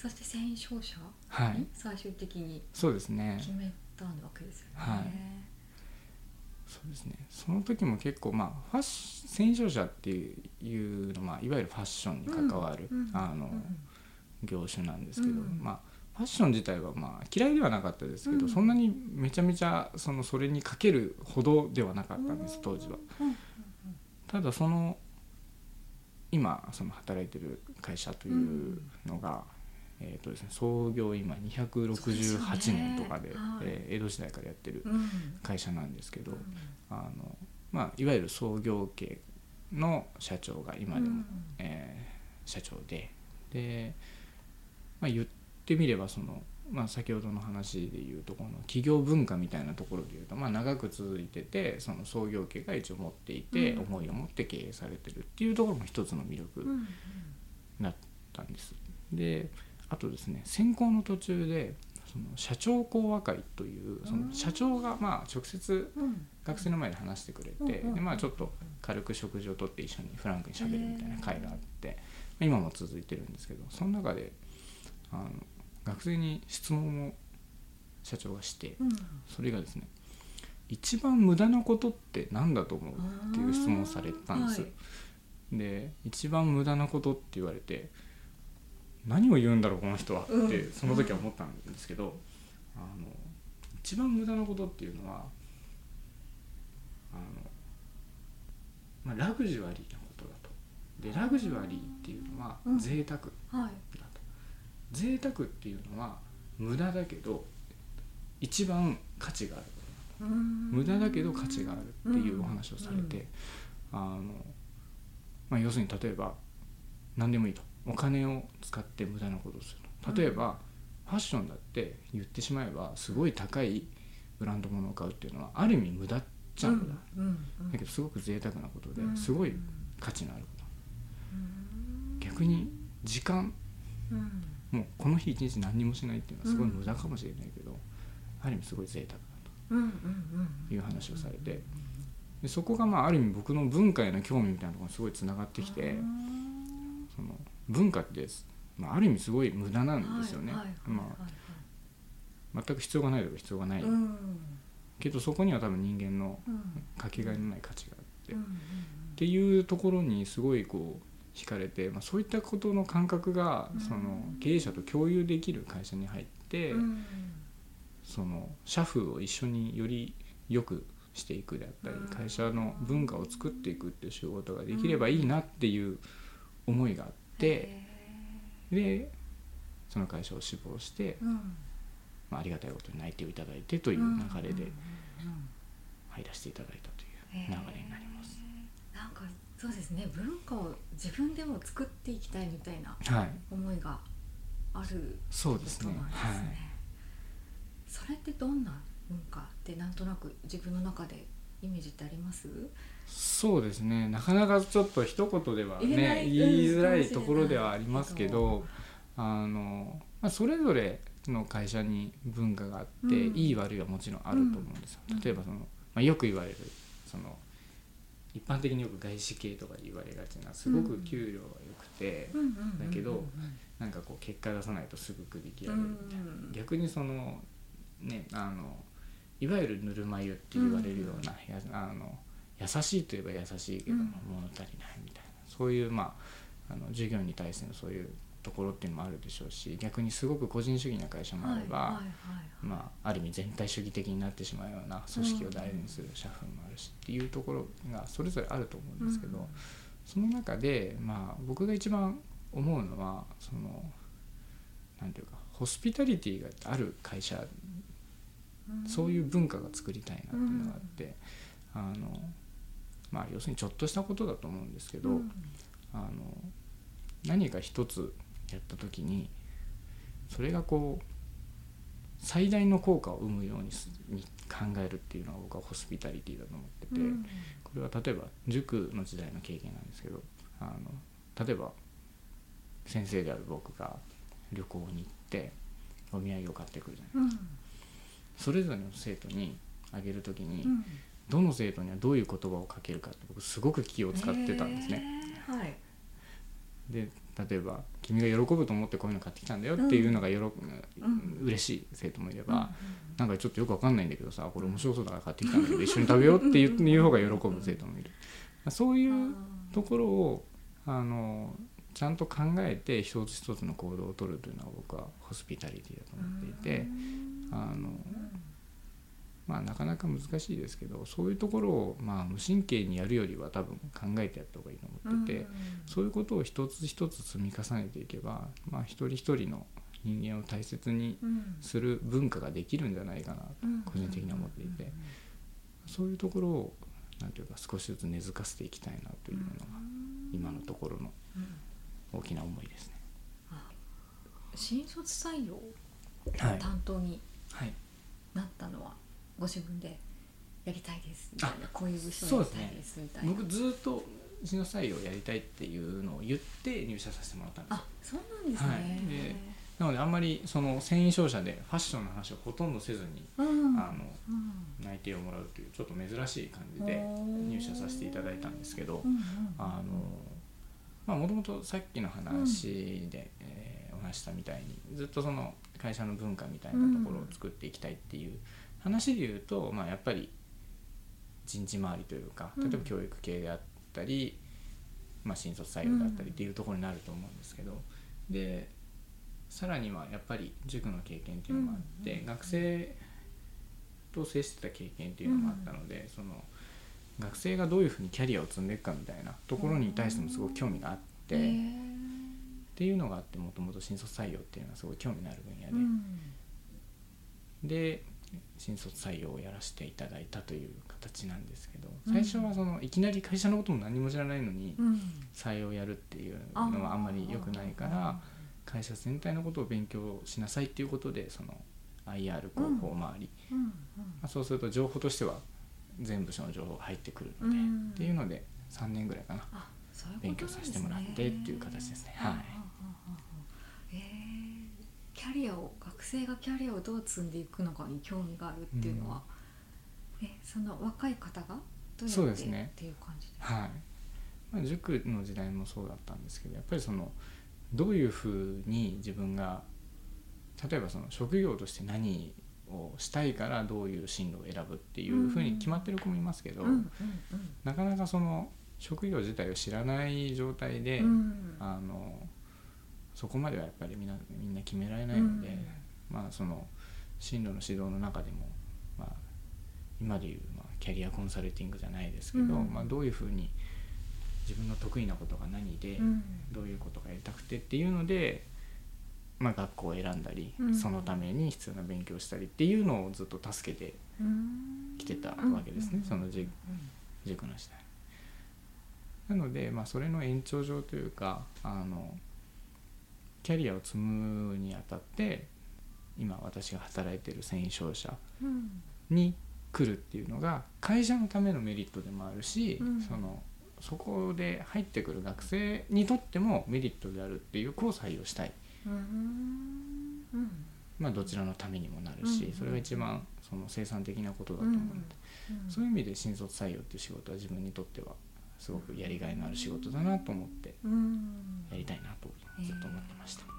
そして戦勝者？はい。に最終的にそうですね。決めたわけですよね。はい。そうですね。その時も結構まあファッシ戦勝者っていうのは、まあ、いわゆるファッションに関わる、うんうんあのうん業種なんですけど、うんまあファッション自体はまあ嫌いではなかったですけど、うん。そんなにめちゃめちゃそのそれにかけるほどではなかったんです当時は。うん。ただその今その働いてる会社というのが、えーとですね、創業今268年とかでね。はい。えー江戸時代からやってるうん。会社なんですけど、うん。あのまあ、いわゆる創業系の社長が今でも、うん。えー社長でで、まあ、言ってみればその、まあ、先ほどの話で言うとこの企業文化みたいなところで言うと、まあ、長く続いててその創業家が一応持っていて、うん。思いを持って経営されてるっていうところも一つの魅力うん。だったんです。であとですね選考の途中でその社長講和会というその社長がまあ直接うん。学生の前で話してくれて、でまあちょっと軽く食事をとって一緒にフランクにしゃべるみたいな会があって、まあ今も続いてるんですけどその中であの学生に質問を社長がしてうん。それがですね一番無駄なことって何だと思うっていう質問をされたんです。はい。で一番無駄なことって言われて何を言うんだろうこの人はってうんその時は思ったんですけど、あの一番無駄なことっていうのはあの、まあ、ラグジュアリーなことだと。でラグジュアリーっていうのはうん。贅沢だはい。と。贅沢っていうのは無駄だけど一番価値がある。無駄だけど価値があるっていうお話をされて、あのまあ、要するに例えば何でもいいとお金を使って無駄なことをする。と例えば、ファッションだって言ってしまえばすごい高いブランド物を買うっていうのはある意味無駄っちゃ無駄、だ。けどすごく贅沢なことでうん。すごい価値のあること、うん。逆に時間うん。もうこの日一日何にもしないっていうのはすごい無駄かもしれないけど、ある意味すごい贅沢だと。いう話をされて。でそこがまあある意味僕の文化への興味みたいなところにすごいつながってきてその文化って、まあ、ある意味すごい無駄なんですよね。全く必要がないとか必要がない、うん。けどそこには多分人間のうん。かけがえのない価値があって、っうんていうところにすごいこう惹かれて、まあ、そういったことの感覚がうん。その経営者と共有できる会社に入って、うん。その社風を一緒により良くしていくであったりうん。会社の文化を作っていくっていう仕事ができればいいなっていう思いがあってでその会社を志望して、うん。まあ、ありがたいことに内定をいただいてという流れで入らせていただいたという流れになります。なんかそうですね。文化を自分でも作っていきたいみたいなはい、思いがあるそうですね。はい。ね。それってどんな文化ってなんとなく自分の中でイメージってあります？そうですね。なかなかちょっと一言ではね言い。づらいうんところではありますけかどもあの、まあ、それぞれの会社に文化があって、うん。いい悪いはもちろんあると思うんですよ、うん。例えばその、まあ、よく言われるその一般的によく外資系とか言われがちなすごく給料が良くて、うんうんうんうんだけどなんかこう結果出さないとすぐクビ切られるみたいな、うん。逆にそのねあのいわゆるぬるま湯って言われるような、やあの優しいといえば優しいけどうん物足りないみたいなそういうまああの従業員に対してのそういうところっていうのもあるでしょうし逆にすごく個人主義な会社もあれば、まあ、ある意味全体主義的になってしまうような組織を大事にする社風もあるしっていうところがそれぞれあると思うんですけど、その中で、まあ、僕が一番思うのはそのなんていうかホスピタリティがある会社うんそういう文化が作りたいなっていうのがあって、あのまあ要するにちょっとしたことだと思うんですけど、うん。あの何か一つやった時にそれがこう最大の効果を生むようにすに考えるっていうのが僕はホスピタリティだと思ってて、うん。これは例えば塾の時代の経験なんですけどあの例えば先生である僕が旅行に行ってお土産を買ってくるじゃないうんそれぞれの生徒にあげる時に、うん。どの生徒にはどういう言葉をかけるかって僕すごく気を使ってたんですね。はい。で例えば君が喜ぶと思ってこういうの買ってきたんだよっていうのがよろ、うん、嬉しい生徒もいれば、うん、なんかちょっとよく分かんないんだけどさこれ面白そうだから買ってきたんだけど一緒に食べようっていういう方が喜ぶ生徒もいる。そういうところをあのちゃんと考えて一つ一つの行動をとるというのは僕はホスピタリティだと思っていてあのまあなかなか難しいですけどそういうところをまあ無神経にやるよりは多分考えてやった方がいいと思っててそういうことを一つ一つ積み重ねていけばまあ一人一人の人間を大切にする文化ができるんじゃないかなと個人的には思っていて。そういうところを何ていうか少しずつ根付かせていきたいなというのが今のところの大きな思いですね。新卒採用担当になったのはご自分でやりたいですみたいなこういう部署やりたいですみたいな、ね、僕ずっと新卒採用やりたいっていうのを言って入社させてもらったんですあそうなんですね、はい、でなのであんまりその繊維商社でファッションの話をほとんどせずに、うん、あの、うん、内定をもらうというちょっと珍しい感じで入社させていただいたんですけど、うんうん、あのまあもともとさっきの話で、うん、えー、お話したみたいにずっとその会社の文化みたいなところを作っていきたいっていう話で言うと、まあ、やっぱり人事周りというか例えば教育系であったり、まあ、新卒採用だったりっていうところになると思うんですけど、でさらにはやっぱり塾の経験っていうのもあって、学生と接してた経験っていうのもあったので、その学生がどういうふうにキャリアを積んでいくかみたいなところに対してもすごく興味があって、っていうのがあってもともと新卒採用っていうのはすごい興味のある分野で、で新卒採用をやらせていただいたという形なんですけど最初はそのいきなり会社のことも何も知らないのに採用やるっていうのはあんまり良くないから会社全体のことを勉強しなさいっていうことでその IR 広報周り、まあ、そうすると情報としては全部その情報が入ってくるので、っていうので3年ぐらいかな。勉強させてもらってっていう形ですね。はいえキャリアを学生がキャリアをどう積んでいくのかに興味があるっていうのは、うん、えその若い方がどうやって、ね、っていう感じで。はい、まあ、塾の時代もそうだったんですけどやっぱりそのどういうふうに自分が例えばその職業として何をしたいからどういう進路を選ぶっていうふうに決まってる子もいますけど、なかなかその職業自体を知らない状態で、うん、あのそこまではやっぱりみんなみんな決められないので、うん、まあその進路の指導の中でも、まあ、今でいう、まあ、キャリアコンサルティングじゃないですけど、うん、まあ、どういうふうに自分の得意なことが何で、どういうことがやりたくてっていうので、まあ、学校を選んだり、そのために必要な勉強をしたりっていうのをずっと助けてきてたわけですね、その塾の時代。なので、まあ、それの延長上というかあのキャリアを積むにあたって今私が働いてる繊維商社に来るっていうのが会社のためのメリットでもあるし、うん、そのそこで入ってくる学生にとってもメリットであるっていう子を採用したい、うん、まあどちらのためにもなるし、うん、それが一番その生産的なことだと思うので、そういう意味で新卒採用っていう仕事は自分にとってはすごくやりがいのある仕事だなと思ってやりたいなとずっと思ってました。